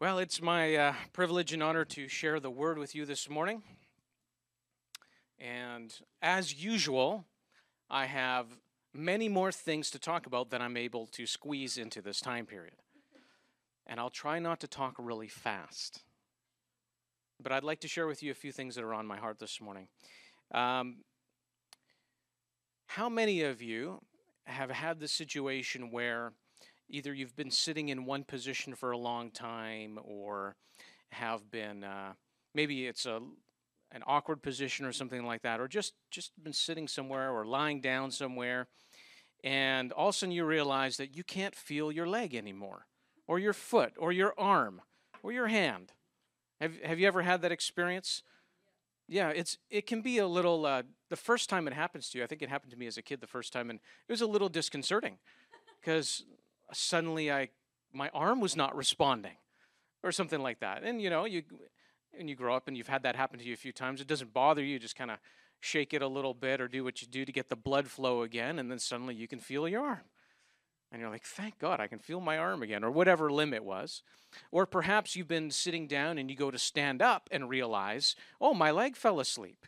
Well, it's my uh, privilege and honor to share the word with you this morning. And as usual, I have many more things to talk about than I'm able to squeeze into this time period. And I'll try not to talk really fast. But I'd like to share with you a few things that are on my heart this morning. Um, how many of you have had the situation where either you've been sitting in one position for a long time or have been uh, maybe it's a an awkward position or something like that or just just been sitting somewhere or lying down somewhere and all of a sudden you realize that you can't feel your leg anymore or your foot or your arm or your hand. Have, have you ever had that experience? Yeah it's it can be a little uh, the first time it happens to you i think it happened to me as a kid the first time and it was a little disconcerting because suddenly i my arm was not responding or something like that. And you know you and you grow up and you've had that happen to you a few times it doesn't bother you, just kind of shake it a little bit or do what you do to get the blood flow again and then suddenly you can feel your arm. And you're like thank god i can feel my arm again or whatever limb it was. Or perhaps you've been sitting down and you go to stand up and realize oh my leg fell asleep.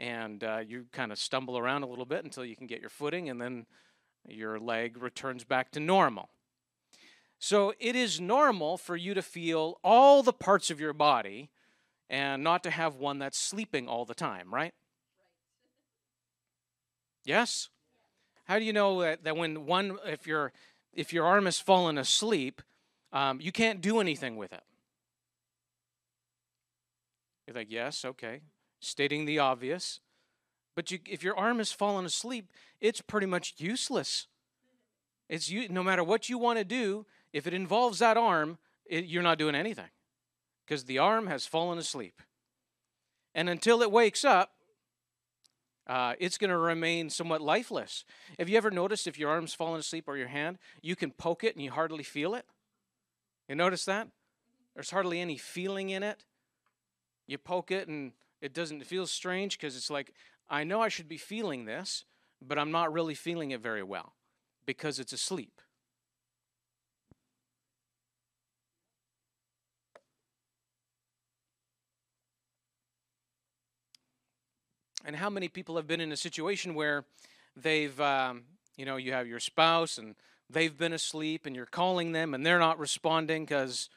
And uh, you kind of stumble around a little bit until you can get your footing and then your leg returns back to normal so it is normal for you to feel all the parts of your body and not to have one that's sleeping all the time, right? Yes? How do you know that, that when one, if your, if your arm has fallen asleep, um, you can't do anything with it? You're like, yes, okay. Stating the obvious. But you, if your arm has fallen asleep, it's pretty much useless. It's you, no matter what you want to do, if it involves that arm, it, you're not doing anything because the arm has fallen asleep. And until it wakes up, uh, it's going to remain somewhat lifeless. Have you ever noticed if your arm's fallen asleep or your hand, you can poke it and you hardly feel it? You notice that? There's hardly any feeling in it. You poke it and it doesn't, it feels strange because it's like, I know I should be feeling this, but I'm not really feeling it very well because it's asleep. And how many people have been in a situation where they've, um, you know, you have your spouse and they've been asleep and you're calling them and they're not responding because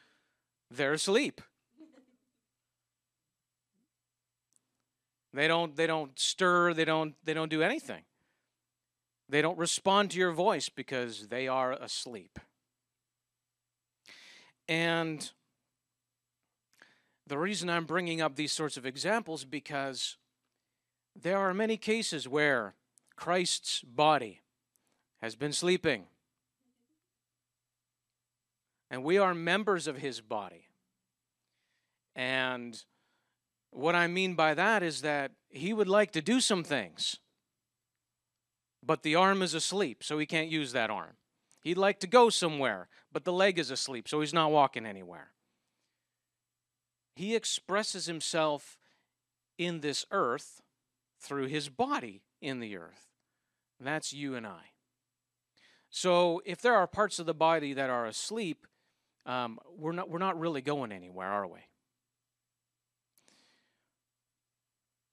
they're asleep. They don't they don't stir, they don't they don't do anything. They don't respond to your voice because they are asleep. And the reason I'm bringing up these sorts of examples because there are many cases where Christ's body has been sleeping. And we are members of his body. And what I mean by that is that he would like to do some things, but the arm is asleep, so he can't use that arm. He'd like to go somewhere, but the leg is asleep, so he's not walking anywhere. He expresses himself in this earth through his body in the earth. That's you and I. So if there are parts of the body that are asleep, um, we're not we're not really going anywhere, are we?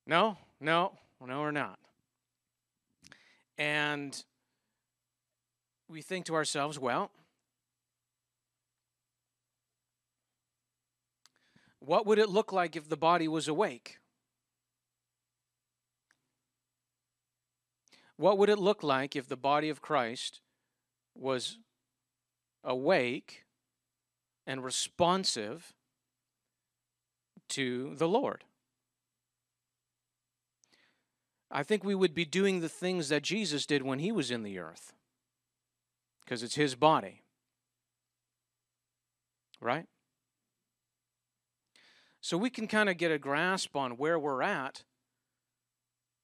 No, no, no, we're not. And we think to ourselves, well, what would it look like if the body was awake? What would it look like if the body of Christ was awake and responsive to the Lord? I think we would be doing the things that Jesus did when he was in the earth because it's his body. Right? So we can kind of get a grasp on where we're at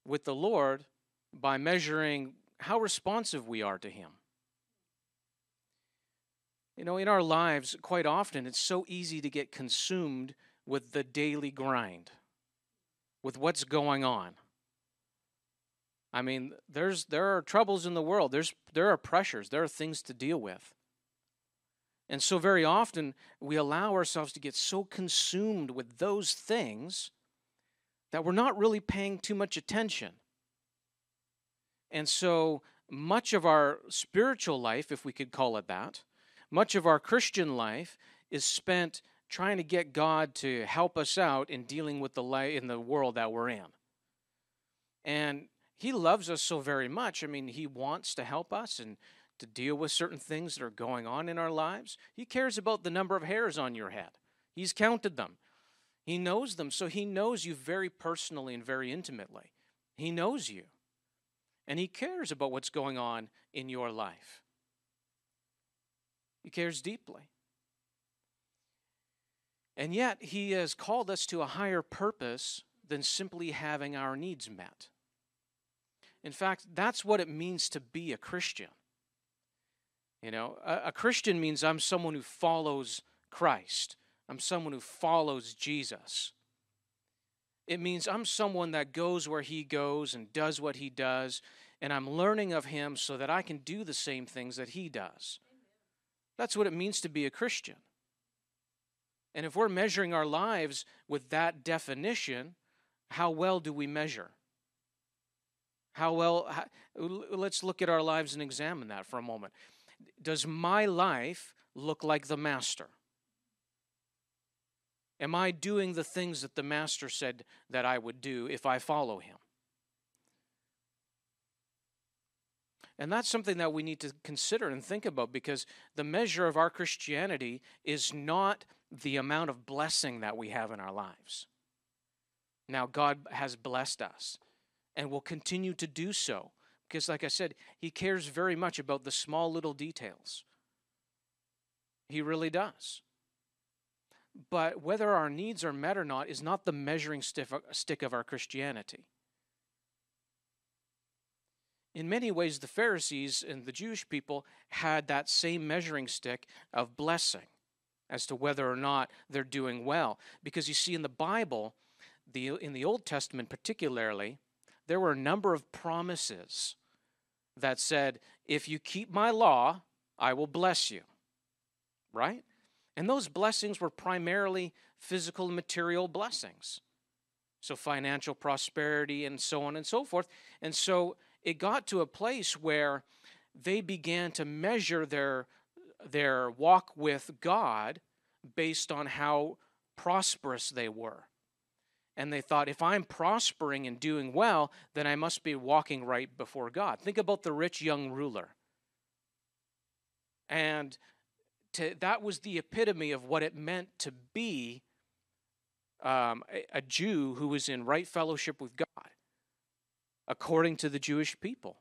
with the Lord by measuring how responsive we are to Him. You know, in our lives, quite often, it's so easy to get consumed with the daily grind, with what's going on. I mean, there's there are troubles in the world. There's there are pressures. There are things to deal with. And so very often we allow ourselves to get so consumed with those things that we're not really paying too much attention. And so much of our spiritual life, if we could call it that, much of our Christian life is spent trying to get God to help us out in dealing with the life in the world that we're in. And he loves us so very much. I mean, he wants to help us and to deal with certain things that are going on in our lives. He cares about the number of hairs on your head. He's counted them. He knows them, so he knows you very personally and very intimately. He knows you. And he cares about what's going on in your life. He cares deeply. And yet, He has called us to a higher purpose than simply having our needs met. In fact, that's what it means to be a Christian. You know, a, a Christian means I'm someone who follows Christ, I'm someone who follows Jesus. It means I'm someone that goes where He goes and does what He does, and I'm learning of Him so that I can do the same things that He does. That's what it means to be a Christian. And if we're measuring our lives with that definition, how well do we measure? How well, how, let's look at our lives and examine that for a moment. Does my life look like the Master? Am I doing the things that the Master said that I would do if I follow him? And that's something that we need to consider and think about because the measure of our Christianity is not the amount of blessing that we have in our lives. Now, God has blessed us and will continue to do so because, like I said, He cares very much about the small little details. He really does. But whether our needs are met or not is not the measuring uh, stick of our Christianity in many ways, the Pharisees and the Jewish people had that same measuring stick of blessing as to whether or not they're doing well. Because you see, in the Bible, the, in the Old Testament particularly, there were a number of promises that said, If you keep my law, I will bless you. Right? And those blessings were primarily physical and material blessings. So, financial prosperity and so on and so forth. And so, it got to a place where they began to measure their their walk with God based on how prosperous they were. And they thought, if I'm prospering and doing well, then I must be walking right before God. Think about the rich young ruler. And to, that was the epitome of what it meant to be um, a, a Jew who was in right fellowship with God according to the Jewish people.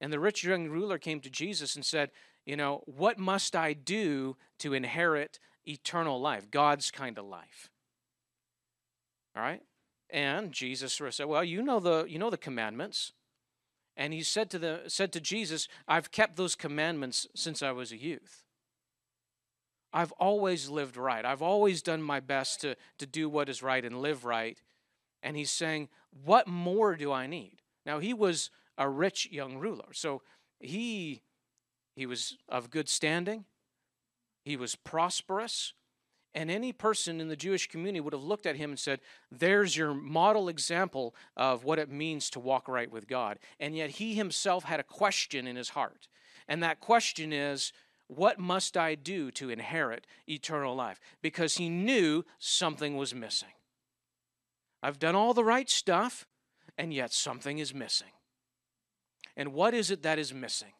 And the rich young ruler came to Jesus and said, You know, what must I do to inherit eternal life, God's kind of life? All right? And Jesus said, Well, you know the you know the commandments. And he said to the said to Jesus, I've kept those commandments since I was a youth. I've always lived right. I've always done my best to, to do what is right and live right. And he's saying, What more do I need? Now he was a rich young ruler, so he he was of good standing. He was prosperous. And any person in the Jewish community would have looked at him and said, There's your model example of what it means to walk right with God. And yet he himself had a question in his heart. And that question is, What must I do to inherit eternal life? Because he knew something was missing. I've done all the right stuff and yet something is missing. And what is it that is missing?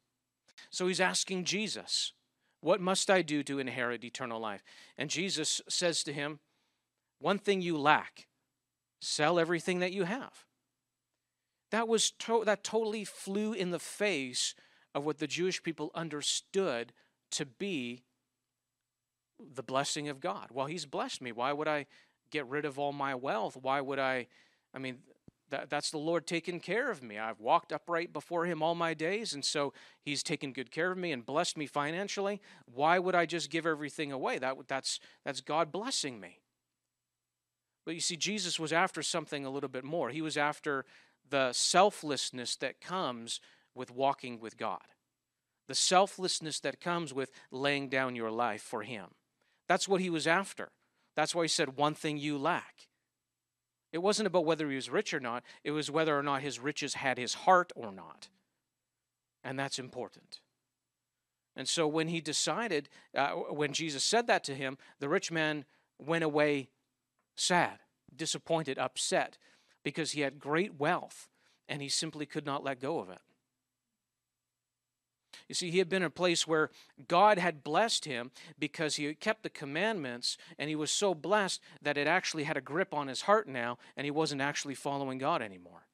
So he's asking Jesus, What must I do to inherit eternal life? And Jesus says to him, One thing you lack sell everything that you have. That, was to- that totally flew in the face of what the Jewish people understood to be the blessing of God. Well, he's blessed me. Why would I get rid of all my wealth. Why would I? I mean, that, that's the Lord taking care of me. I've walked upright before Him all my days, and so He's taken good care of me and blessed me financially. Why would I just give everything away? That, that's, that's God blessing me. But you see, Jesus was after something a little bit more. He was after the selflessness that comes with walking with God, the selflessness that comes with laying down your life for Him. That's what He was after. That's why He said, One thing you lack. It wasn't about whether he was rich or not, it was whether or not his riches had his heart or not. And that's important. And so when he decided, uh, when Jesus said that to him, the rich man went away sad, disappointed, upset, because he had great wealth and he simply could not let go of it. You see, he had been in a place where God had blessed him because he kept the commandments, and he was so blessed that it actually had a grip on his heart now, and he wasn't actually following God anymore.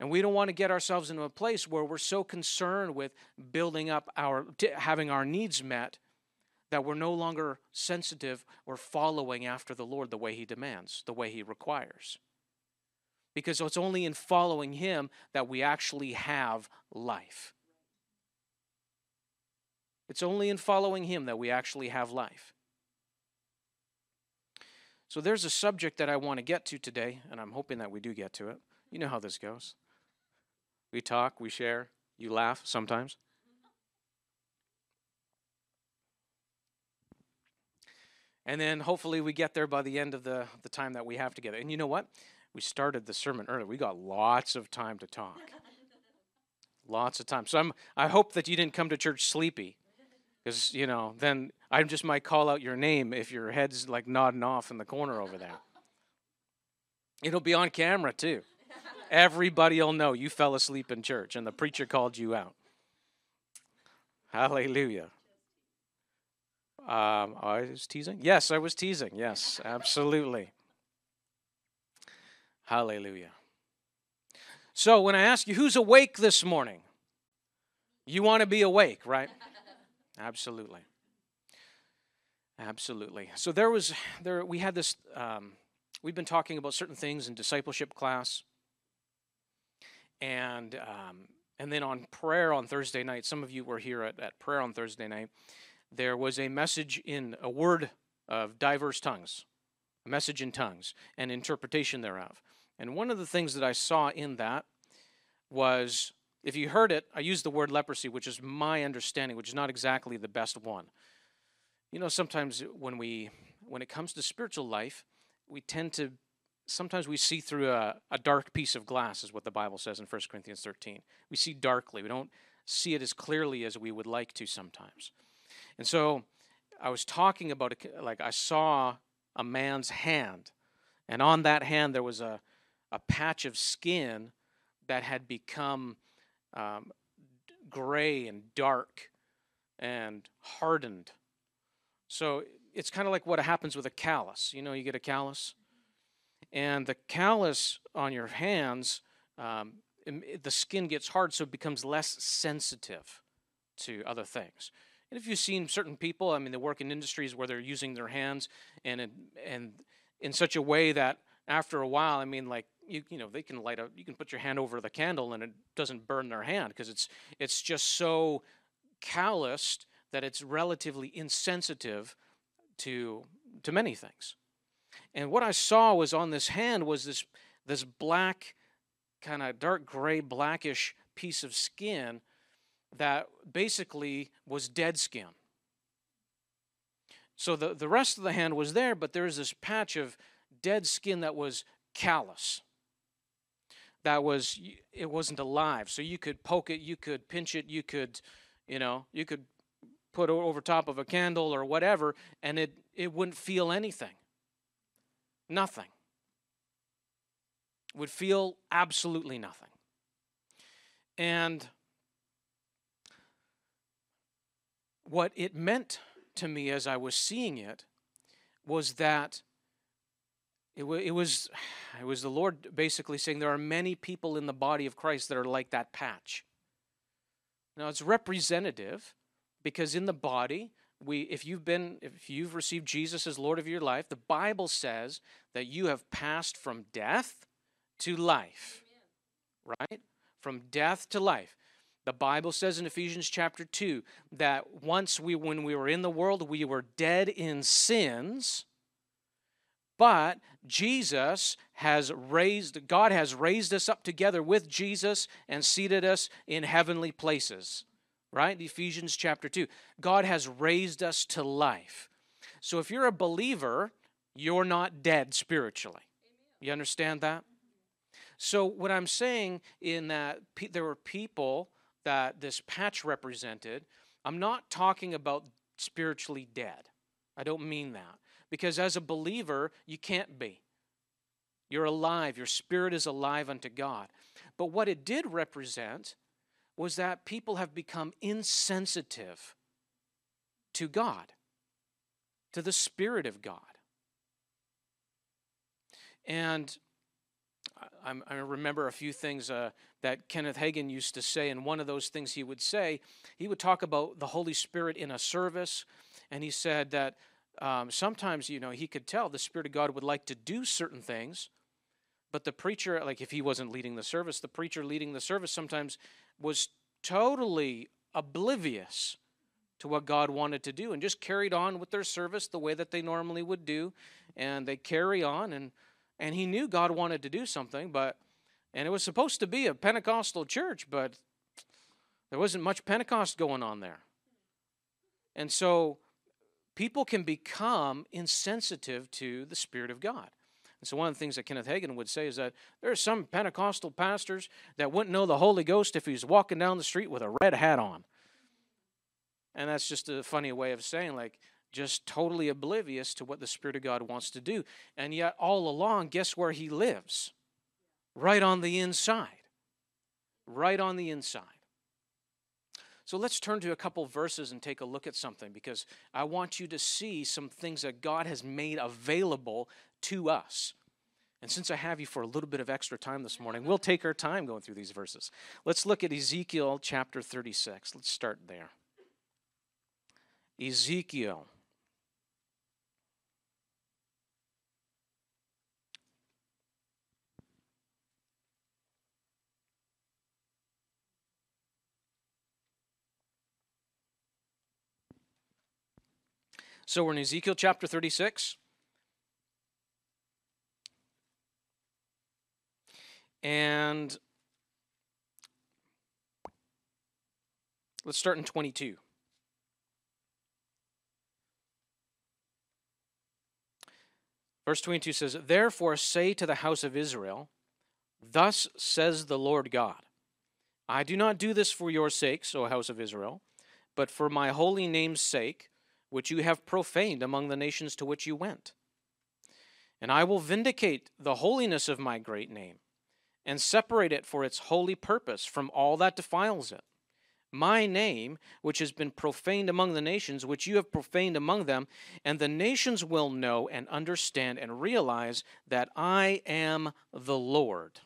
And we don't want to get ourselves into a place where we're so concerned with building up our, having our needs met, that we're no longer sensitive or following after the Lord the way He demands, the way He requires because it's only in following Him that we actually have life. It's only in following Him that we actually have life. So there's a subject that I want to get to today, and I'm hoping that we do get to it. You know how this goes. We talk, we share, you laugh sometimes. And then hopefully we get there by the end of the, the time that we have together. And you know what? We started the sermon early. We got lots of time to talk. lots of time. So I'm I hope that you didn't come to church sleepy. Because, you know, then I just might call out your name if your head's like nodding off in the corner over there. It'll be on camera too. Everybody will know you fell asleep in church and the preacher called you out. Hallelujah. Um, I was teasing? Yes, I was teasing. Yes, absolutely. Hallelujah. So when I ask you who's awake this morning, you want to be awake, right? Absolutely. Absolutely. So there was there we had this um, we've been talking about certain things in discipleship class, and um, and then on prayer on Thursday night. Some of you were here at, at prayer on Thursday night. There was a message in a word of diverse tongues, a message in tongues, and interpretation thereof. And one of the things that I saw in that was if you heard it, I used the word leprosy, which is my understanding, which is not exactly the best one. You know, sometimes when we when it comes to spiritual life, we tend to sometimes we see through a, a dark piece of glass, is what the Bible says in 1 Corinthians 13. We see darkly. We don't see it as clearly as we would like to sometimes. And so I was talking about it like I saw a man's hand, and on that hand there was a a patch of skin that had become um, gray and dark and hardened. So it's kind of like what happens with a callus. You know, you get a callus, and the callus on your hands, um, the skin gets hard, so it becomes less sensitive to other things. And if you've seen certain people, I mean, they work in industries where they're using their hands and and in such a way that after a while, I mean, like you you know they can light a you can put your hand over the candle and it doesn't burn their hand because it's it's just so calloused that it's relatively insensitive to to many things. And what I saw was on this hand was this this black kind of dark gray blackish piece of skin that basically was dead skin. So the, the rest of the hand was there, but there was this patch of dead skin that was callous that was it wasn't alive. So you could poke it you could pinch it you could you know you could put it over top of a candle or whatever and it it wouldn't feel anything. Nothing. Would feel absolutely nothing. And what it meant to me as i was seeing it was that it, w- it was it was the Lord basically saying there are many people in the body of Christ that are like that patch. Now it's representative because in the body we if you've been if you've received Jesus as Lord of your life, the Bible says that you have passed from death to life. Amen. Right? From death to life. The Bible says in Ephesians chapter 2 that once we when we were in the world we were dead in sins, but Jesus has raised God has raised us up together with Jesus and seated us in heavenly places. Right? Ephesians chapter 2. God has raised us to life. So if you're a believer, you're not dead spiritually. You understand that? So, what I'm saying in that there were people that this patch represented, I'm not talking about spiritually dead. I don't mean that. Because as a believer, you can't be. You're alive, your spirit is alive unto God. But what it did represent was that people have become insensitive to God, to the Spirit of God. And I, remember a few things uh, that Kenneth Hagin used to say, and one of those things he would say, he would talk about the Holy Spirit in a service, and he said that um, sometimes, you know, he could tell the Spirit of God would like to do certain things, but the preacher, like if he wasn't leading the service, the preacher leading the service sometimes was totally oblivious to what God wanted to do and just carried on with their service the way that they normally would do. And they carry on, and, and he knew God wanted to do something, but, and it was supposed to be a Pentecostal church, but there wasn't much Pentecost going on there. And so people can become insensitive to the Spirit of God. And so, one of the things that Kenneth Hagin would say is that there are some Pentecostal pastors that wouldn't know the Holy Ghost if he was walking down the street with a red hat on. And that's just a funny way of saying, like, just totally oblivious to what the Spirit of God wants to do. And yet, all along, guess where he lives? Right on the inside. Right on the inside. So let's turn to a couple verses and take a look at something because I want you to see some things that God has made available to us. And since I have you for a little bit of extra time this morning, we'll take our time going through these verses. Let's look at Ezekiel chapter 36. Let's start there. Ezekiel So we're in Ezekiel chapter 36. And let's start in 22. Verse 22 says, Therefore say to the house of Israel, Thus says the Lord God, I do not do this for your sakes, O house of Israel, but for my holy name's sake, which you have profaned among the nations to which you went. And I will vindicate the holiness of my great name, and separate it for its holy purpose from all that defiles it. My name, which has been profaned among the nations, which you have profaned among them, and the nations will know and understand and realize that I am the Lord.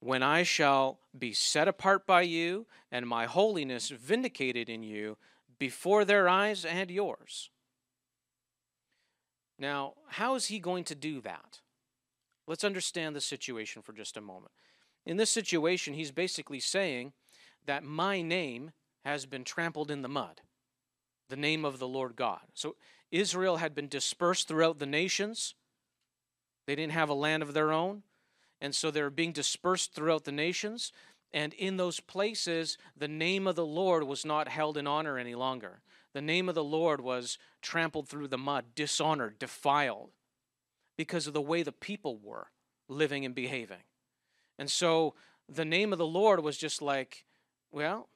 When I shall be set apart by you, and my holiness vindicated in you, before their eyes and yours. Now, how is he going to do that? Let's understand the situation for just a moment. In this situation, he's basically saying that my name has been trampled in the mud, the name of the Lord God. So Israel had been dispersed throughout the nations. They didn't have a land of their own. And so they're being dispersed throughout the nations. And in those places, the name of the Lord was not held in honor any longer. The name of the Lord was trampled through the mud, dishonored, defiled, because of the way the people were living and behaving. And so the name of the Lord was just like, well,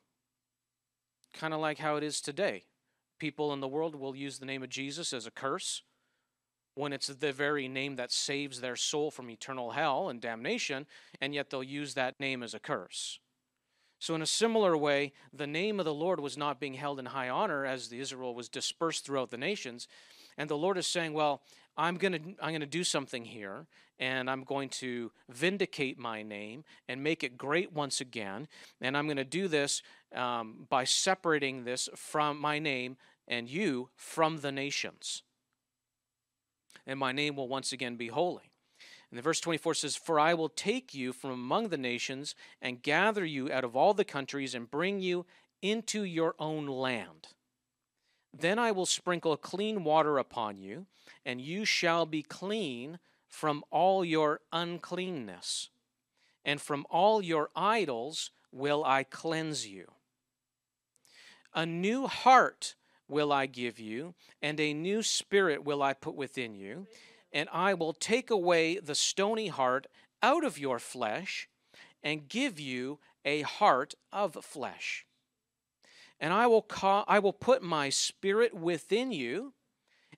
kind of like how it is today. People in the world will use the name of Jesus as a curse when it's the very name that saves their soul from eternal hell and damnation, and yet they'll use that name as a curse. So, in a similar way, the name of the Lord was not being held in high honor as the Israel was dispersed throughout the nations. And the Lord is saying, Well, I'm going to I'm going to do something here, and I'm going to vindicate my name and make it great once again. And I'm going to do this um, by separating this from my name and you from the nations. And my name will once again be holy. And the verse 24 says, For I will take you from among the nations and gather you out of all the countries and bring you into your own land. Then I will sprinkle clean water upon you, and you shall be clean from all your uncleanness. And from all your idols will I cleanse you. A new heart will I give you, and a new spirit will I put within you. And I will take away the stony heart out of your flesh and give you a heart of flesh. And I will, ca- I will put my spirit within you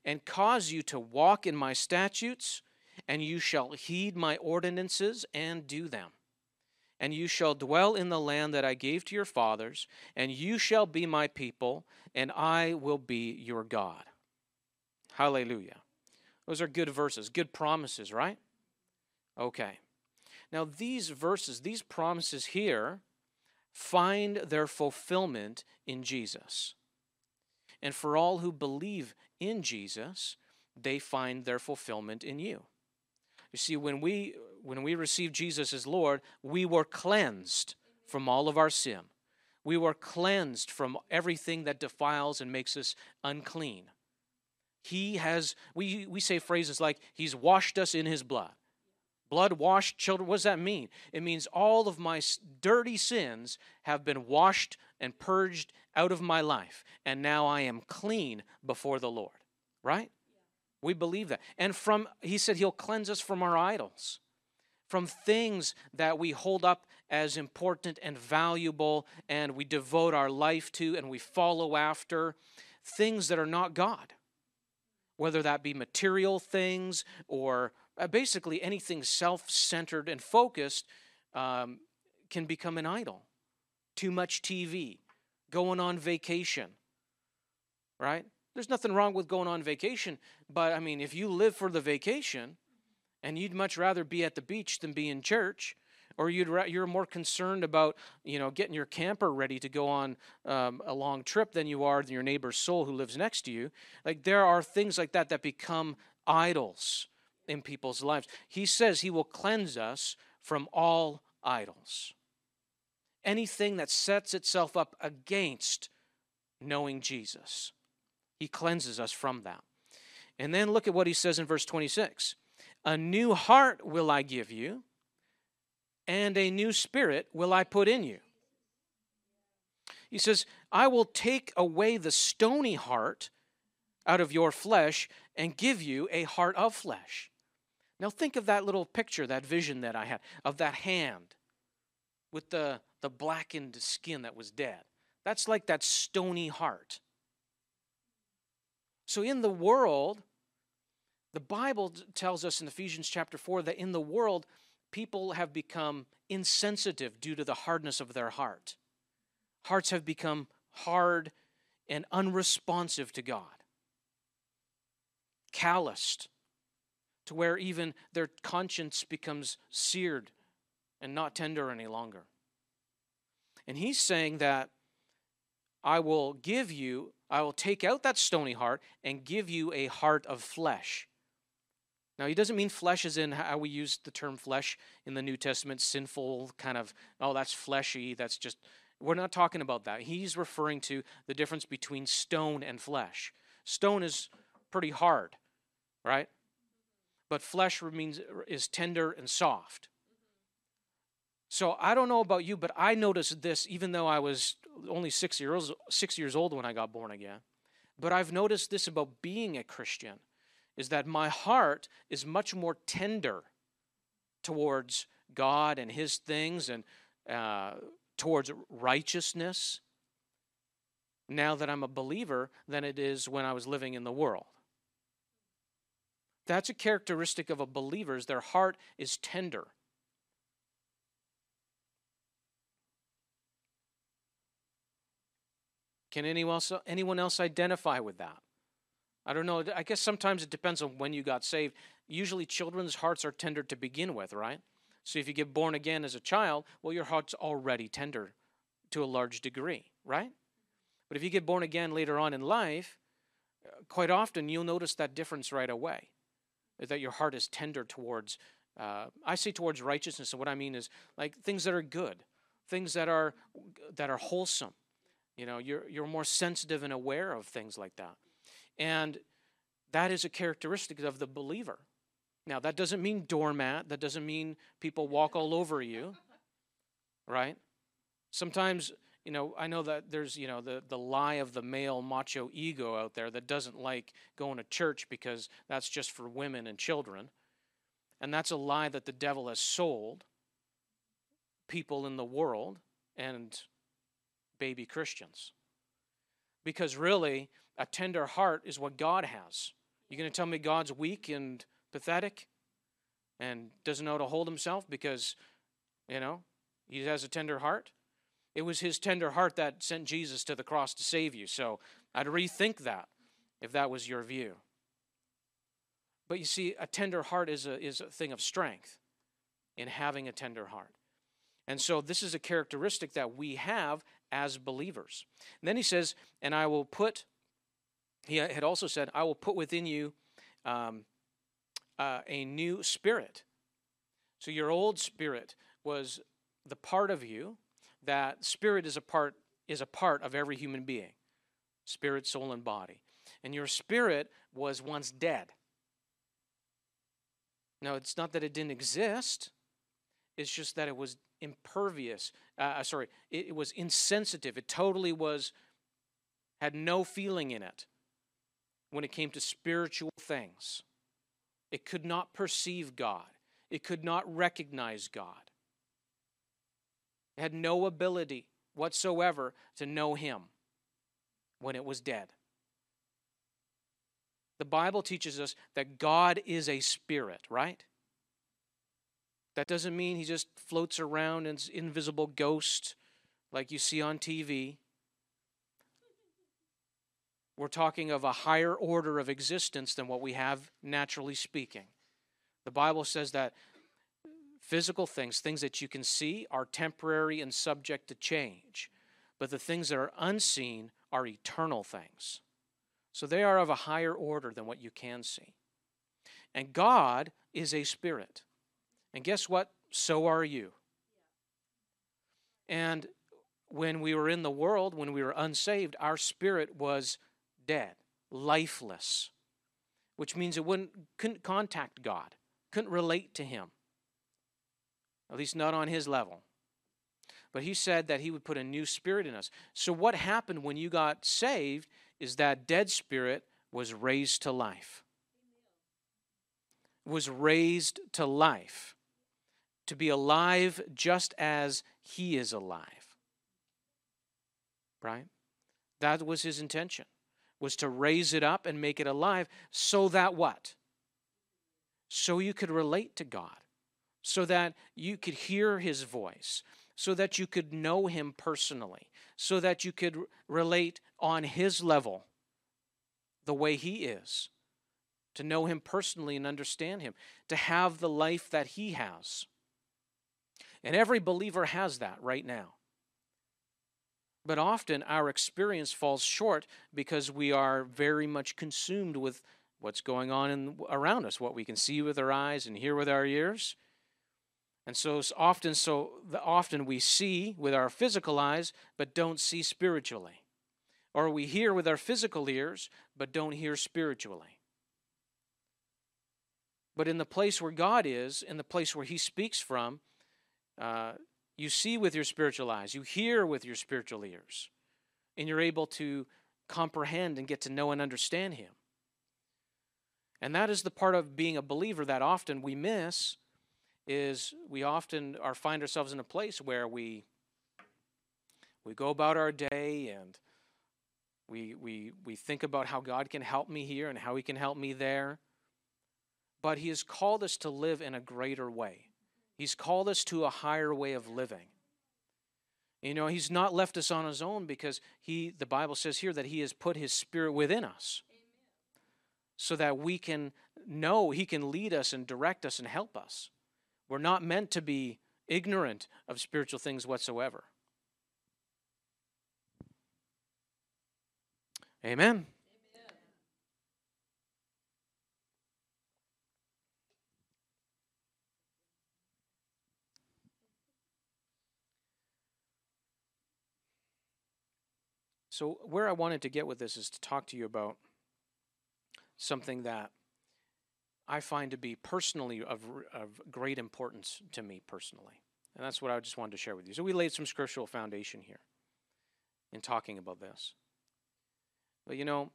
and cause you to walk in my statutes, and you shall heed my ordinances and do them and you shall dwell in the land that I gave to your fathers, and you shall be my people, and I will be your God. Hallelujah. Those are good verses, good promises, right? Okay. Now, these verses, these promises here, find their fulfillment in Jesus. And for all who believe in Jesus, they find their fulfillment in you. You see, when we when we received Jesus as Lord, we were cleansed from all of our sin. We were cleansed from everything that defiles and makes us unclean. He has, we, we say phrases like, He's washed us in His blood. Blood washed children, what does that mean? It means all of my dirty sins have been washed and purged out of my life, and now I am clean before the Lord, right? We believe that. And from, he said he'll cleanse us from our idols, from things that we hold up as important and valuable and we devote our life to and we follow after, things that are not God. Whether that be material things or uh, basically anything self centered and focused um, can become an idol. Too much TV, going on vacation, right? There's nothing wrong with going on vacation, but I mean, if you live for the vacation and you'd much rather be at the beach than be in church, or you'd you're more concerned about you know getting your camper ready to go on um, a long trip than you are than your neighbor's soul who lives next to you. Like there are things like that that become idols in people's lives. He says he will cleanse us from all idols. Anything that sets itself up against knowing Jesus. He cleanses us from that. And then look at what he says in verse 26 A new heart will I give you, and a new spirit will I put in you. He says, I will take away the stony heart out of your flesh and give you a heart of flesh. Now think of that little picture, that vision that I had of that hand with the, the blackened skin that was dead. That's like that stony heart. So in the world, the Bible tells us in Ephesians chapter 4 that in the world, people have become insensitive due to the hardness of their heart. Hearts have become hard and unresponsive to God, calloused, to where even their conscience becomes seared and not tender any longer. And he's saying that I will give you I will take out that stony heart and give you a heart of flesh. Now, he doesn't mean flesh as in how we use the term flesh in the New Testament, sinful kind of, oh, that's fleshy, that's just, we're not talking about that. He's referring to the difference between stone and flesh. Stone is pretty hard, right? But flesh means is tender and soft. So I don't know about you, but I noticed this even though I was only six years six years old when I got born again. But I've noticed this about being a Christian is that my heart is much more tender towards God and His things and uh, towards righteousness now that I'm a believer than it is when I was living in the world. That's a characteristic of a believer is their heart is tender Can anyone else, anyone else identify with that? I don't know. I guess sometimes it depends on when you got saved. Usually, children's hearts are tender to begin with, right? So if you get born again as a child, well, your heart's already tender to a large degree, right? But if you get born again later on in life, quite often you'll notice that difference right away that your heart is tender towards uh, i say towards righteousness and what i mean is like things that are good things that are that are wholesome you know you're you're more sensitive and aware of things like that and that is a characteristic of the believer now that doesn't mean doormat that doesn't mean people walk all over you right sometimes you know, I know that there's, you know, the, the lie of the male macho ego out there that doesn't like going to church because that's just for women and children. And that's a lie that the devil has sold people in the world and baby Christians. Because really, a tender heart is what God has. You're going to tell me God's weak and pathetic and doesn't know to hold himself because, you know, he has a tender heart? It was his tender heart that sent Jesus to the cross to save you. So I'd rethink that if that was your view. But you see, a tender heart is a, is a thing of strength in having a tender heart. And so this is a characteristic that we have as believers. And then he says, and I will put, he had also said, I will put within you um, uh, a new spirit. So your old spirit was the part of you that spirit is a part is a part of every human being spirit soul and body. And your spirit was once dead. Now it's not that it didn't exist it's just that it was impervious uh, uh, sorry it, it was insensitive. It totally was had no feeling in it when it came to spiritual things it could not perceive god it could not recognize god It had no ability whatsoever to know him when it was dead. The Bible teaches us that God is a spirit, right? That doesn't mean he just floats around as invisible ghost like you see on TV. We're talking of a higher order of existence than what we have naturally speaking. The Bible says that Physical things, things that you can see, are temporary and subject to change. But the things that are unseen are eternal things. So they are of a higher order than what you can see. And God is a spirit. And guess what? So are you. And when we were in the world, when we were unsaved, our spirit was dead, lifeless, which means it wouldn't couldn't contact God, couldn't relate to him at least not on his level. But he said that he would put a new spirit in us. So, what happened when you got saved is that dead spirit was raised to life. Was raised to life. To be alive just as he is alive. Right? That was his intention. Was to raise it up and make it alive so that what? So you could relate to God so that you could hear his voice, so that you could know him personally, so that you could relate on his level the way he is, to know him personally and understand him, to have the life that he has. And every believer has that right now. But often our experience falls short because we are very much consumed with what's going on in, around us, what we can see with our eyes and hear with our ears. And so often, so often we see with our physical eyes, but don't see spiritually. Or we hear with our physical ears, but don't hear spiritually. But in the place where God is, in the place where He speaks from, uh, you see with your spiritual eyes, you hear with your spiritual ears, and you're able to comprehend and get to know and understand Him. And that is the part of being a believer that often we miss is we often are find ourselves in a place where we we go about our day and we we we think about how God can help me here and how he can help me there. But he has called us to live in a greater way. He's called us to a higher way of living. You know, he's not left us on his own because he the Bible says here that he has put his spirit within us. So that we can know he can lead us and direct us and help us. We're not meant to be ignorant of spiritual things whatsoever. Amen. So, where I wanted to get with this is to talk to you about something that I find to be personally of, of great importance to me personally. And that's what I just wanted to share with you. So, we laid some scriptural foundation here in talking about this. But you know,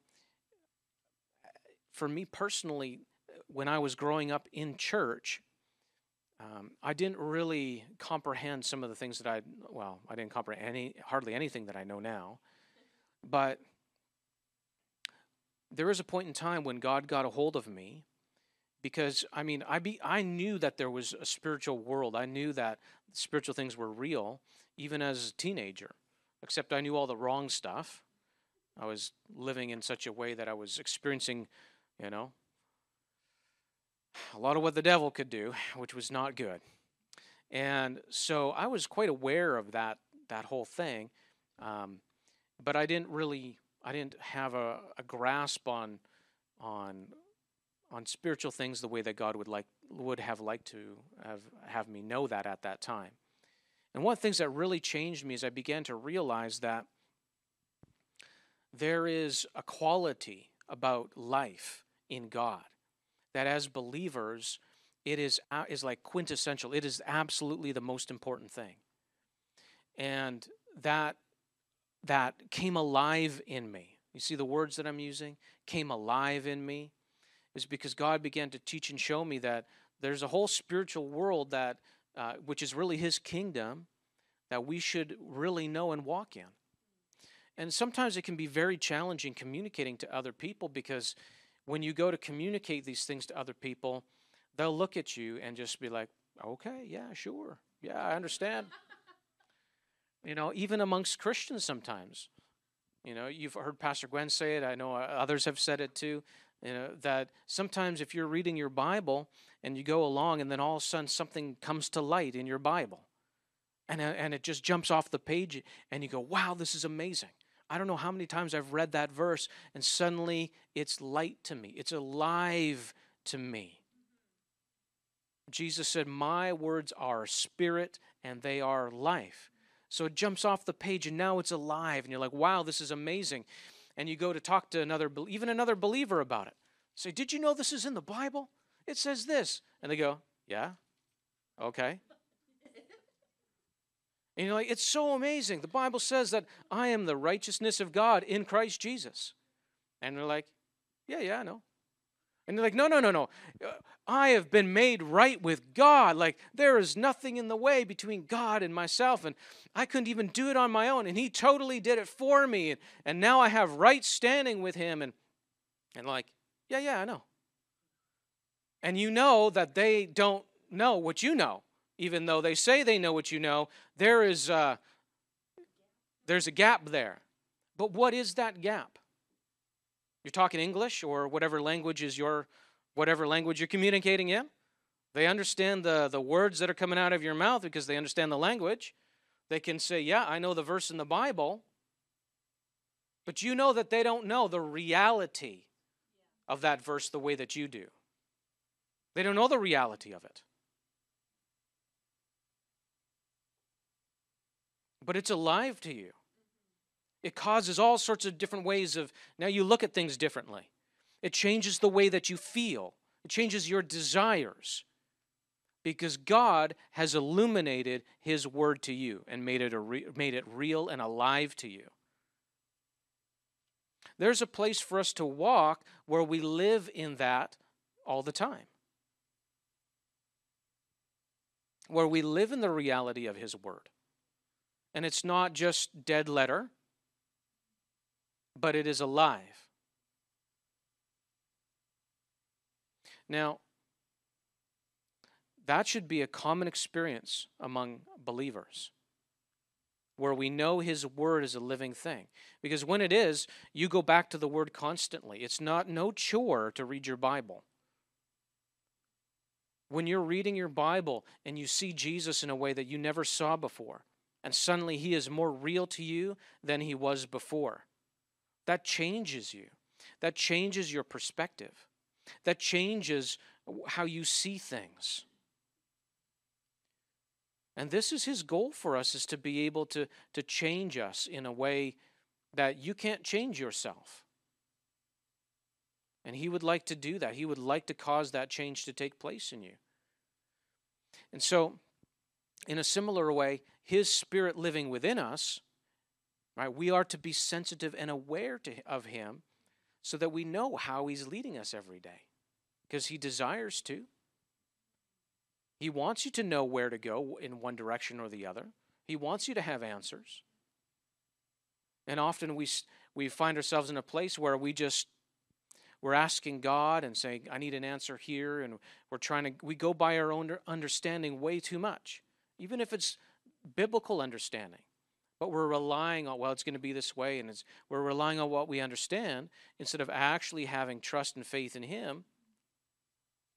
for me personally, when I was growing up in church, um, I didn't really comprehend some of the things that I well, I didn't comprehend any hardly anything that I know now, but there was a point in time when God got a hold of me because I mean I be I knew that there was a spiritual world. I knew that spiritual things were real even as a teenager. Except I knew all the wrong stuff. I was living in such a way that I was experiencing, you know, a lot of what the devil could do, which was not good. And so I was quite aware of that that whole thing, um, but I didn't really I didn't have a, a grasp on on on spiritual things the way that God would like would have liked to have have me know that at that time. And one of the things that really changed me is I began to realize that there is a quality about life in God that as believers it is is like quintessential it is absolutely the most important thing and that that came alive in me you see the words that i'm using came alive in me is because god began to teach and show me that there's a whole spiritual world that uh, which is really his kingdom that we should really know and walk in and sometimes it can be very challenging communicating to other people because when you go to communicate these things to other people, they'll look at you and just be like, okay, yeah, sure. Yeah, I understand. You know, even amongst Christians sometimes. You know, you've heard Pastor Gwen say it. I know uh, others have said it too. You know, that sometimes if you're reading your Bible and you go along and then all of a sudden something comes to light in your Bible and, uh, and it just jumps off the page and you go, wow, this is amazing. I don't know how many times I've read that verse and suddenly it's light to me, it's alive to me. Jesus said, My words are spirit and they are life. So it jumps off the page and now it's alive. And you're like, wow, this is amazing. And you go to talk to another, even another believer about it. Say, did you know this is in the Bible? It says this. And they go, yeah, okay. And you're like, it's so amazing. The Bible says that I am the righteousness of God in Christ Jesus. And they're like, yeah, yeah, I know. And they're like, no, no, no, no. Uh, I have been made right with God. Like, there is nothing in the way between God and myself. And I couldn't even do it on my own. And He totally did it for me. And, and now I have right standing with Him. And, and like, yeah, yeah, I know. And you know that they don't know what you know even though they say they know what you know, there is a, there's a gap there. But what is that gap? You're talking English or whatever language is your whatever language you're communicating in. They understand the, the words that are coming out of your mouth because they understand the language. They can say, Yeah, I know the verse in the Bible. But you know that they don't know the reality of that verse the way that you do. They don't know the reality of it. but it's alive to you. It causes all sorts of different ways of, now you look at things differently. It changes the way that you feel, it changes your desires. Because God has illuminated His word to you and made it, re- made it real and alive to you. There's a place for us to walk where we live in that all the time. Where we live in the reality of His word. And it's not just dead letter, but it is alive. Now, that should be a common experience among believers where we know his word is a living thing because when it is you go back to the word constantly it's not no chore to read your bible when you're reading your bible and you see jesus in a way that you never saw before and suddenly he is more real to you than he was before. That changes you. That changes your perspective. That changes how you see things. And this is his goal for us is to be able to, to change us in a way that you can't change yourself. And He would like to do that. He would like to cause that change to take place in you. And so, in a similar way, His Spirit living within us, right, we are to be sensitive and aware to, of Him so that we know how He's leading us every day because He desires to. He wants you to know where to go in one direction or the other. He wants you to have answers. And often we, we find ourselves in a place where we just we're asking God and saying, I need an answer here, and we're trying to we go by our own understanding way too much, even if it's biblical understanding. But we're relying on, well, it's going to be this way, and we're relying on what we understand instead of actually having trust and faith in Him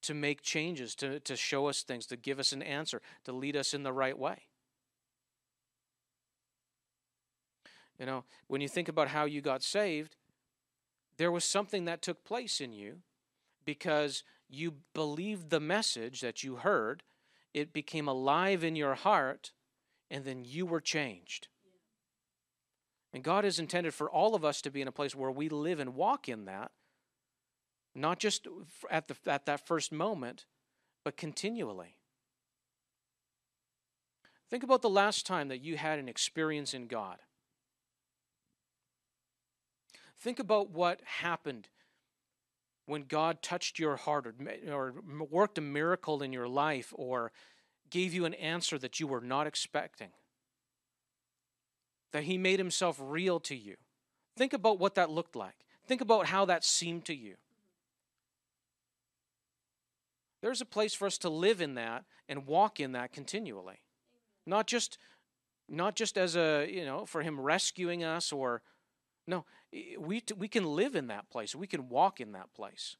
to make changes, to, to show us things, to give us an answer, to lead us in the right way. You know, when you think about how you got saved, there was something that took place in you because you believed the message that you heard, it became alive in your heart, and then you were changed. And God has intended for all of us to be in a place where we live and walk in that, not just at, the, at that first moment, but continually. Think about the last time that you had an experience in God. Think about what happened when God touched your heart or, or worked a miracle in your life or gave you an answer that you were not expecting. That He made Himself real to you. Think about what that looked like. Think about how that seemed to you. There's a place for us to live in that and walk in that continually. Not just not just as a, you know, for him rescuing us or no, we, we can live in that place. We can walk in that place.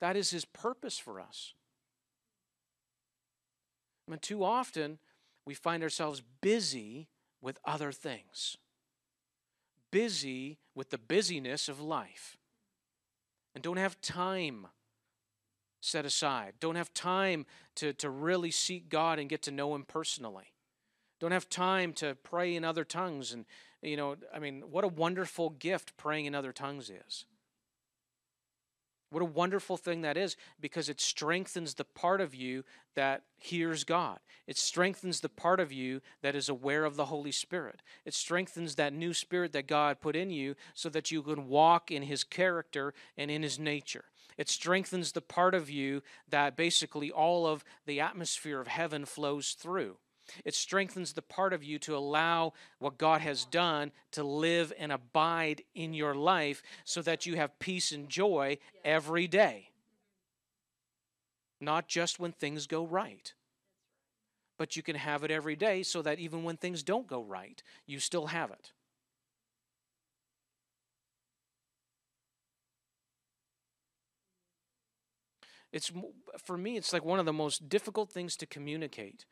That is his purpose for us. I mean, too often we find ourselves busy with other things, busy with the busyness of life, and don't have time set aside, don't have time to, to really seek God and get to know Him personally. Don't have time to pray in other tongues and you know i mean what a wonderful gift praying in other tongues is what a wonderful thing that is because it strengthens the part of you that hears God. It strengthens the part of you that is aware of the Holy Spirit. It strengthens that new spirit that God put in you so that you can walk in His character and in His nature. It strengthens the part of you that basically all of the atmosphere of heaven flows through. It strengthens the part of you to allow what God has done to live and abide in your life so that you have peace and joy every day. Not just when things go right, but you can have it every day so that even when things don't go right, you still have it. It's for me it's like one of the most difficult things to communicate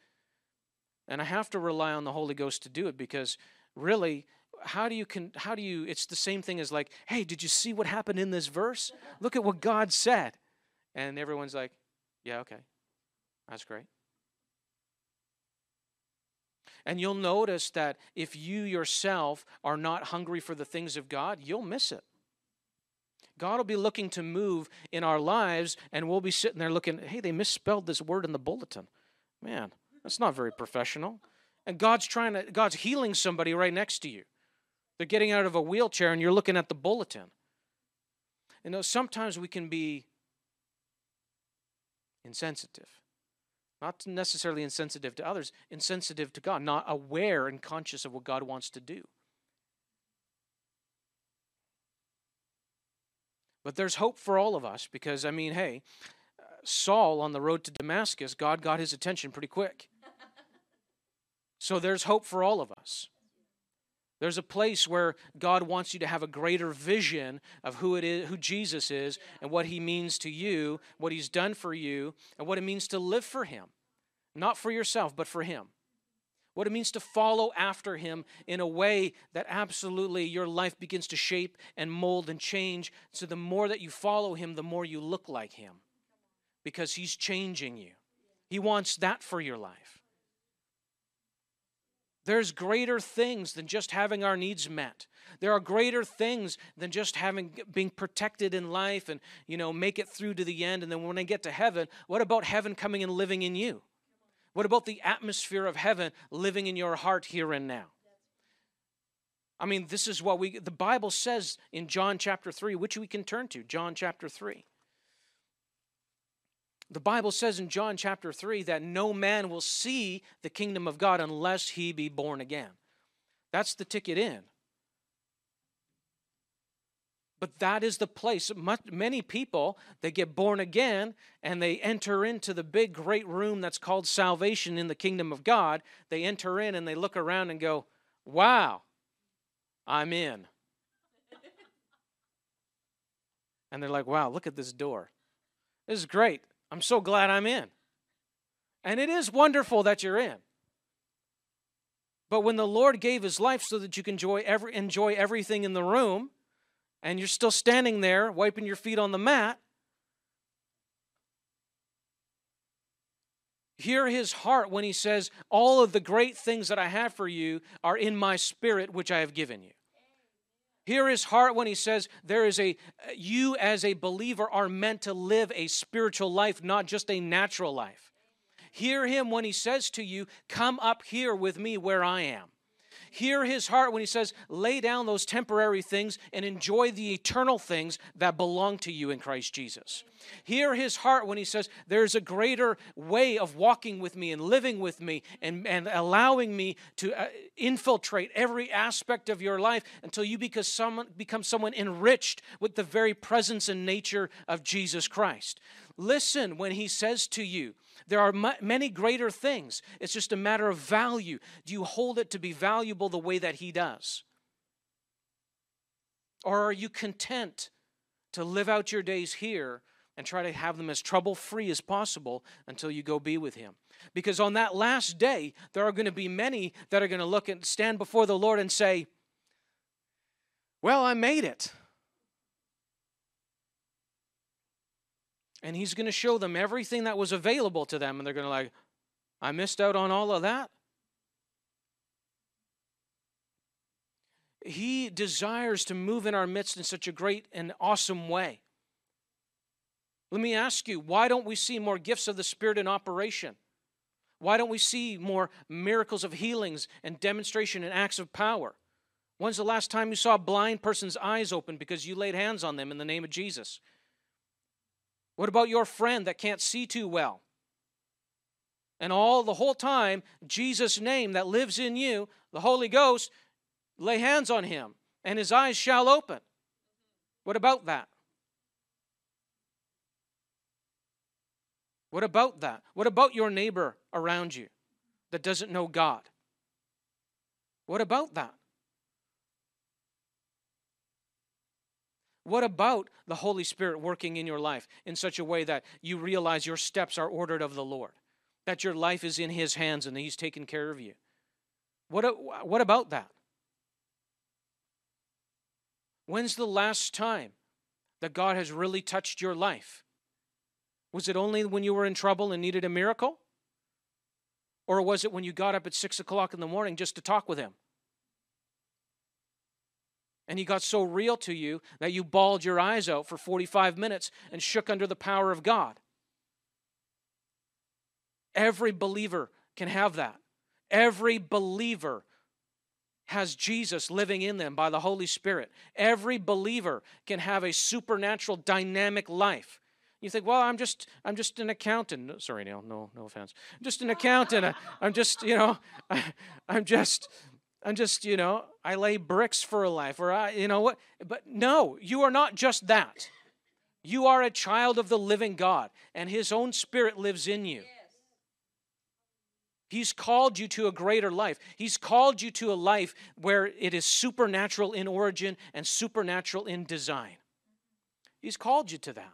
and I have to rely on the Holy Ghost to do it because really, how do you can how do you it's the same thing as like, hey, did you see what happened in this verse? Look at what God said. And everyone's like, yeah, okay. That's great. And you'll notice that if you yourself are not hungry for the things of God, you'll miss it. God will be looking to move in our lives, and we'll be sitting there looking, hey, they misspelled this word in the bulletin. Man, that's not very professional. And God's trying to, God's healing somebody right next to you. They're getting out of a wheelchair and you're looking at the bulletin. You know, sometimes we can be insensitive. Not necessarily insensitive to others, insensitive to God, not aware and conscious of what God wants to do. But there's hope for all of us because, I mean, hey, uh, Saul on the road to Damascus, God got his attention pretty quick. So there's hope for all of us. There's a place where God wants you to have a greater vision of who it is, who Jesus is, and what he means to you, what he's done for you, and what it means to live for him. Not for yourself, but for him. What it means to follow after him in a way that absolutely your life begins to shape and mold and change. So the more that you follow him, the more you look like him because he's changing you. He wants that for your life. There's greater things than just having our needs met. There are greater things than just having being protected in life and you know make it through to the end and then when I get to heaven, what about heaven coming and living in you? What about the atmosphere of heaven living in your heart here and now? I mean, this is what we the Bible says in John chapter 3, which we can turn to, John chapter 3. The Bible says in John chapter 3 that no man will see the kingdom of God unless he be born again. That's the ticket in. But that is the place. Many people, they get born again and they enter into the big, great room that's called salvation in the kingdom of God. They enter in and they look around and go, Wow, I'm in. and they're like, Wow, look at this door. This is great. I'm so glad I'm in. And it is wonderful that you're in. But when the Lord gave his life so that you can enjoy, every, enjoy everything in the room, and you're still standing there wiping your feet on the mat, hear his heart when he says, All of the great things that I have for you are in my spirit, which I have given you. Hear his heart when he says, There is a, you as a believer are meant to live a spiritual life, not just a natural life. Hear him when he says to you, Come up here with me where I am. Hear his heart when he says, Lay down those temporary things and enjoy the eternal things that belong to you in Christ Jesus. Hear his heart when he says, There's a greater way of walking with me and living with me and, and allowing me to uh, infiltrate every aspect of your life until you become someone, become someone enriched with the very presence and nature of Jesus Christ. Listen when he says to you, there are many greater things. It's just a matter of value. Do you hold it to be valuable the way that He does? Or are you content to live out your days here and try to have them as trouble free as possible until you go be with Him? Because on that last day, there are going to be many that are going to look and stand before the Lord and say, Well, I made it. And he's going to show them everything that was available to them and they're going to like i missed out on all of that. He desires to move in our midst in such a great and awesome way. Let me ask you why don't we see more gifts of the spirit in operation? Why don't we see more miracles of healings and demonstration and acts of power? When's the last time you saw a blind person's eyes open because you laid hands on them in the name of jesus what about your friend that can't see too well? And all the whole time, Jesus' name that lives in you, the Holy Ghost, lay hands on him, and his eyes shall open. What about that? What about that? What about your neighbor around you that doesn't know God? What about that? What about the Holy Spirit working in your life in such a way that you realize your steps are ordered of the Lord, that your life is in His hands and that He's taking care of you? What, what about that? When's the last time that God has really touched your life? Was it only when you were in trouble and needed a miracle? Or was it when you got up at six o'clock in the morning just to talk with Him? And he got so real to you that you bawled your eyes out for 45 minutes and shook under the power of God. Every believer can have that. Every believer has Jesus living in them by the Holy Spirit. Every believer can have a supernatural dynamic life. You think, well, I'm just, I'm just an accountant. Sorry, Neil, no, no offense. I'm just an accountant. I'm just, you know, I'm just, I'm just, you know, I lay bricks for a life, or I, you know what? But no, you are not just that. You are a child of the living God, and His own Spirit lives in you. He's called you to a greater life. He's called you to a life where it is supernatural in origin and supernatural in design. He's called you to that.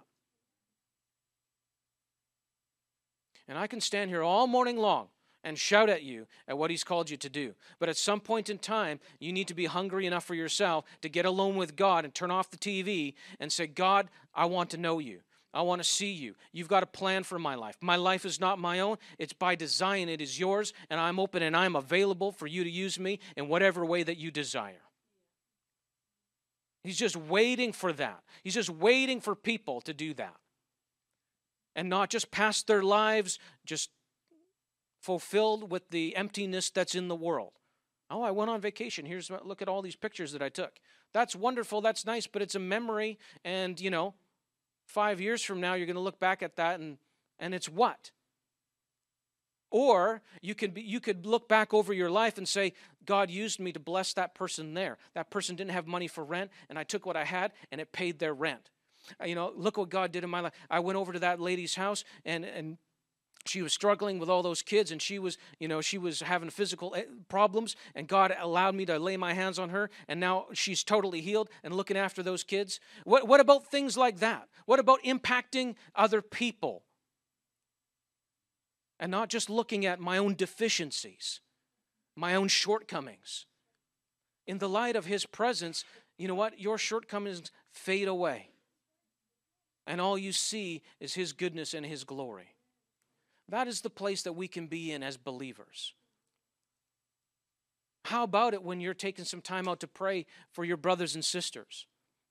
And I can stand here all morning long and shout at you at what he's called you to do. But at some point in time, you need to be hungry enough for yourself to get alone with God and turn off the TV and say, God, I want to know you. I want to see you. You've got a plan for my life. My life is not my own, it's by design, it is yours, and I'm open and I'm available for you to use me in whatever way that you desire. He's just waiting for that. He's just waiting for people to do that. And not just pass their lives just fulfilled with the emptiness that's in the world. Oh, I went on vacation. Here's look at all these pictures that I took. That's wonderful. That's nice, but it's a memory and, you know, 5 years from now you're going to look back at that and and it's what? Or you could be, you could look back over your life and say, God used me to bless that person there. That person didn't have money for rent, and I took what I had and it paid their rent. Uh, you know, look what God did in my life. I went over to that lady's house and and she was struggling with all those kids and she was you know she was having physical eh, problems and god allowed me to lay my hands on her and now she's totally healed and looking after those kids what, what about things like that what about impacting other people and not just looking at my own deficiencies, my own shortcomings. In the light of His presence, you know what? Your shortcomings fade away. And all you see is His goodness and His glory. That is the place that we can be in as believers. How about it when you're taking some time out to pray for your brothers and sisters?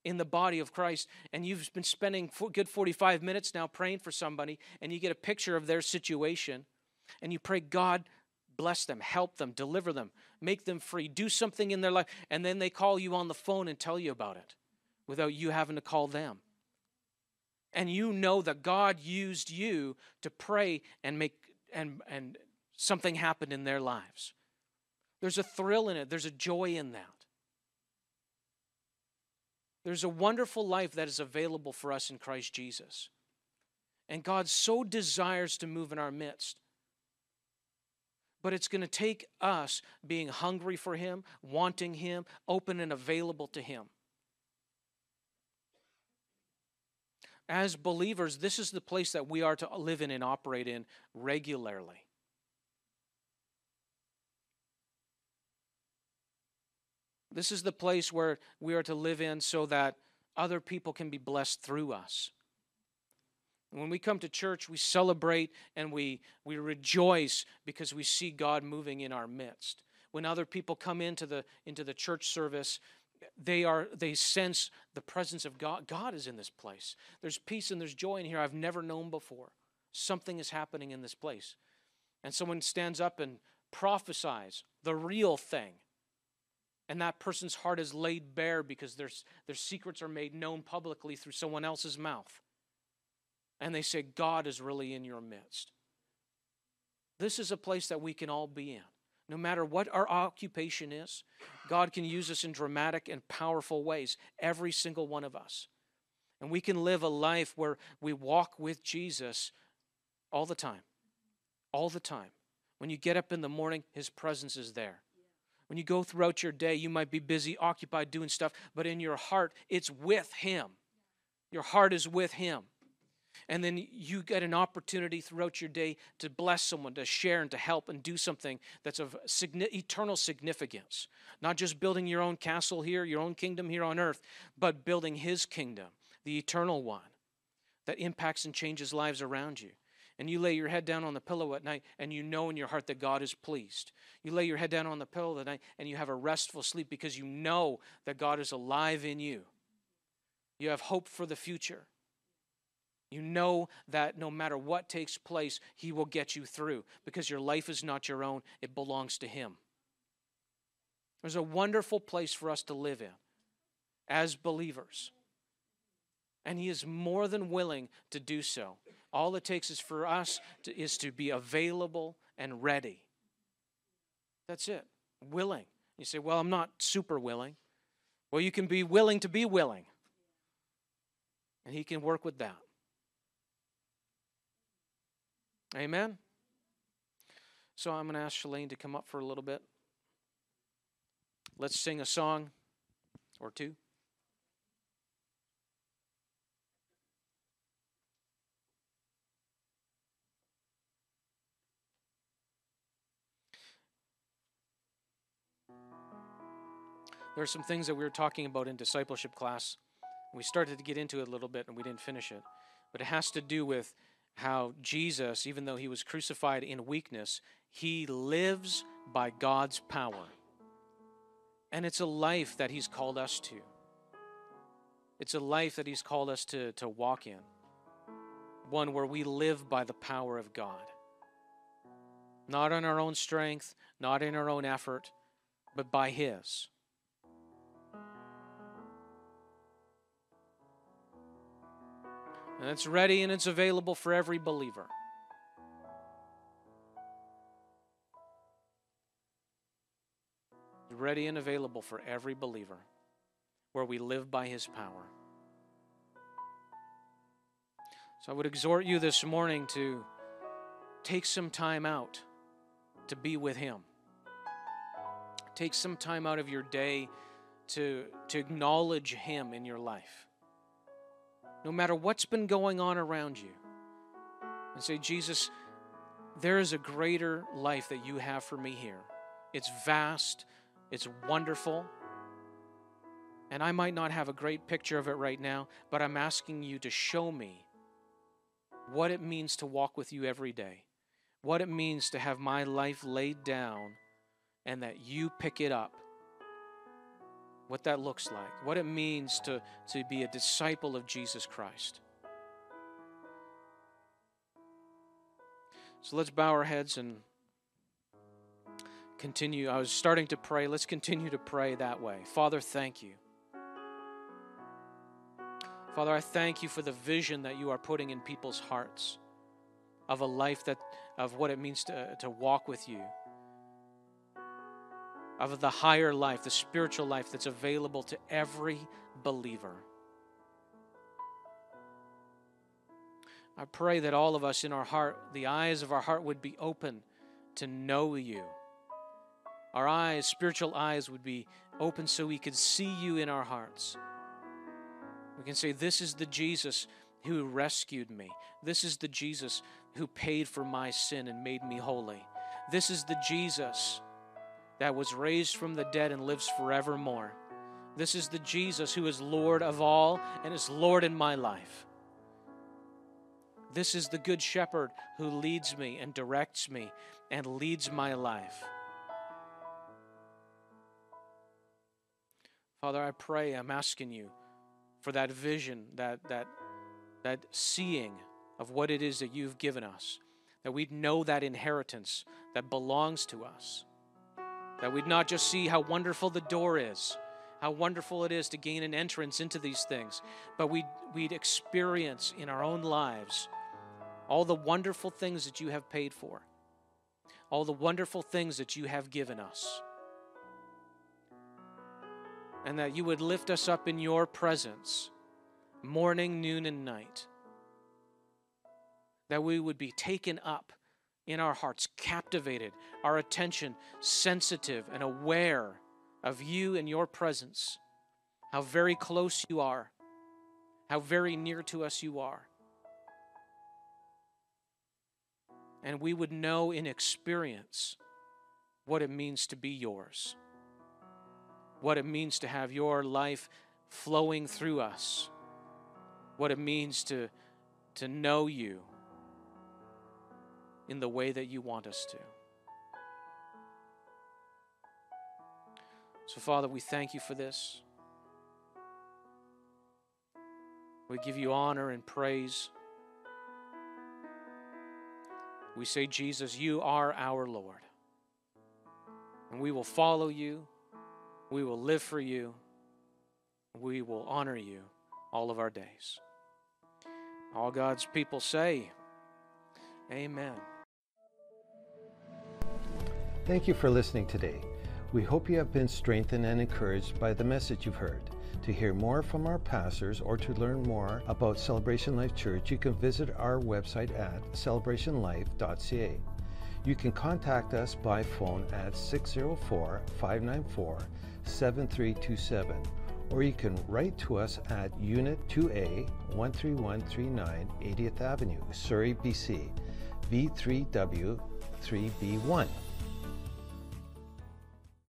in the body of Christ, and you've been spending good 45 minutes now praying for somebody, and you get a picture of their situation, and you pray, God, bless them, help them, deliver them, make them free, do something in their life, and then they call you on the phone and tell you about it without you having to call them. And you know that God used you to pray and make and and something happened in their lives. There's a thrill in it, there's a joy in that. There's a wonderful life that is available for us in Christ Jesus. And God so desires to move in our midst. But it's going to take us being hungry for Him, wanting Him, open and available to Him. As believers, this is the place that we are to live in and operate in regularly. This is the place where we are to live in so that other people can be blessed through us. When we come to church, we celebrate and we, we rejoice because we see God moving in our midst. When other people come into the, into the church service, they are they sense the presence of God. God is in this place. There's peace and there's joy in here I've never known before. Something is happening in this place. And someone stands up and prophesies the real thing and that person's heart is laid bare because their, their secrets are made known publicly through someone else's mouth. And they say, God is really in your midst. This is a place that we can all be in. No matter what our occupation is, God can use us in dramatic and powerful ways, every single one of us. And we can live a life where we walk with Jesus all the time. All the time. When you get up in the morning, His presence is there. When you go throughout your day, you might be busy, occupied doing stuff, but in your heart, it's with Him. Your heart is with Him. And then you get an opportunity throughout your day to bless someone, to share and to help and do something that's of eternal significance. Not just building your own castle here, your own kingdom here on earth, but building His kingdom, the eternal one that impacts and changes lives around you and you lay your head down on the pillow at night and you know in your heart that God is pleased. You lay your head down on the pillow at night and you have a restful sleep because you know that God is alive in you. You have hope for the future. You know that no matter what takes place, He will get you through because your life is not your own, it belongs to Him. There's a wonderful place for us to live in as believers. And He is more than willing to do so. All it takes is for us to, is to be available and ready. That's it. Willing. You say, well, I'm not super willing. Well, you can be willing to be willing. And He can work with that. Amen? So I'm going to ask Shalane to come up for a little bit. Let's sing a song or two. There are some things that we were talking about in discipleship class. We started to get into it a little bit and we didn't finish it. but it has to do with how Jesus, even though he was crucified in weakness, he lives by God's power. And it's a life that he's called us to. It's a life that he's called us to, to walk in, one where we live by the power of God. Not in our own strength, not in our own effort, but by his. And it's ready and it's available for every believer. Ready and available for every believer where we live by his power. So I would exhort you this morning to take some time out to be with him. Take some time out of your day to, to acknowledge him in your life no matter what's been going on around you, and say, Jesus, there is a greater life that you have for me here. It's vast, it's wonderful, and I might not have a great picture of it right now, but I'm asking you to show me what it means to walk with you every day, what it means to have my life laid down, and that you pick it up what that looks like, what it means to, to be a disciple of Jesus Christ. So let's bow our heads and continue. I was starting to pray. Let's continue to pray that way. Father, thank you. Father, I thank you for the vision that you are putting in people's hearts of a life that of what it means to, to walk with you of the higher life, the spiritual life that's available to every believer. I pray that all of us in our heart, the eyes of our heart would be open to know you. Our eyes, spiritual eyes, would be open so we could see you in our hearts. We can say, This is the Jesus who rescued me. This is the Jesus who paid for my sin and made me holy. This is the Jesus that was raised from the dead and lives forevermore. This is the Jesus who is Lord of all and is Lord in my life. This is the Good Shepherd who leads me and directs me and leads my life. Father, I pray, I'm asking you for that vision, that, that, that seeing of what it is that you've given us, that we'd know that inheritance that belongs to us that we'd not just see how wonderful the door is, how wonderful it is to gain an entrance into these things, but we'd, we'd experience in our own lives all the wonderful things that you have paid for, all the wonderful things that you have given us. And that you would lift us up in your presence morning, noon, and night. That we would be taken up in our hearts, captivated, our attention sensitive and aware of you and your presence, how very close you are, how very near to us you are. And we would know in experience what it means to be yours, what it means to have your life flowing through us, what it means to, to know you in the way that you want us to. So, Father, we thank you for this. We give you honor and praise. We say, Jesus, you are our Lord. And we will follow you. We will live for you. We will honor you all of our days. All God's people say, Amen. Thank you for listening today. We hope you have been strengthened and encouraged by the message you've heard. To hear more from our pastors or to learn more about Celebration Life Church, you can visit our website at celebrationlife.ca. You can contact us by phone at 604 594 7327 or you can write to us at Unit 2A 13139 80th Avenue, Surrey, BC, V3W 3B1.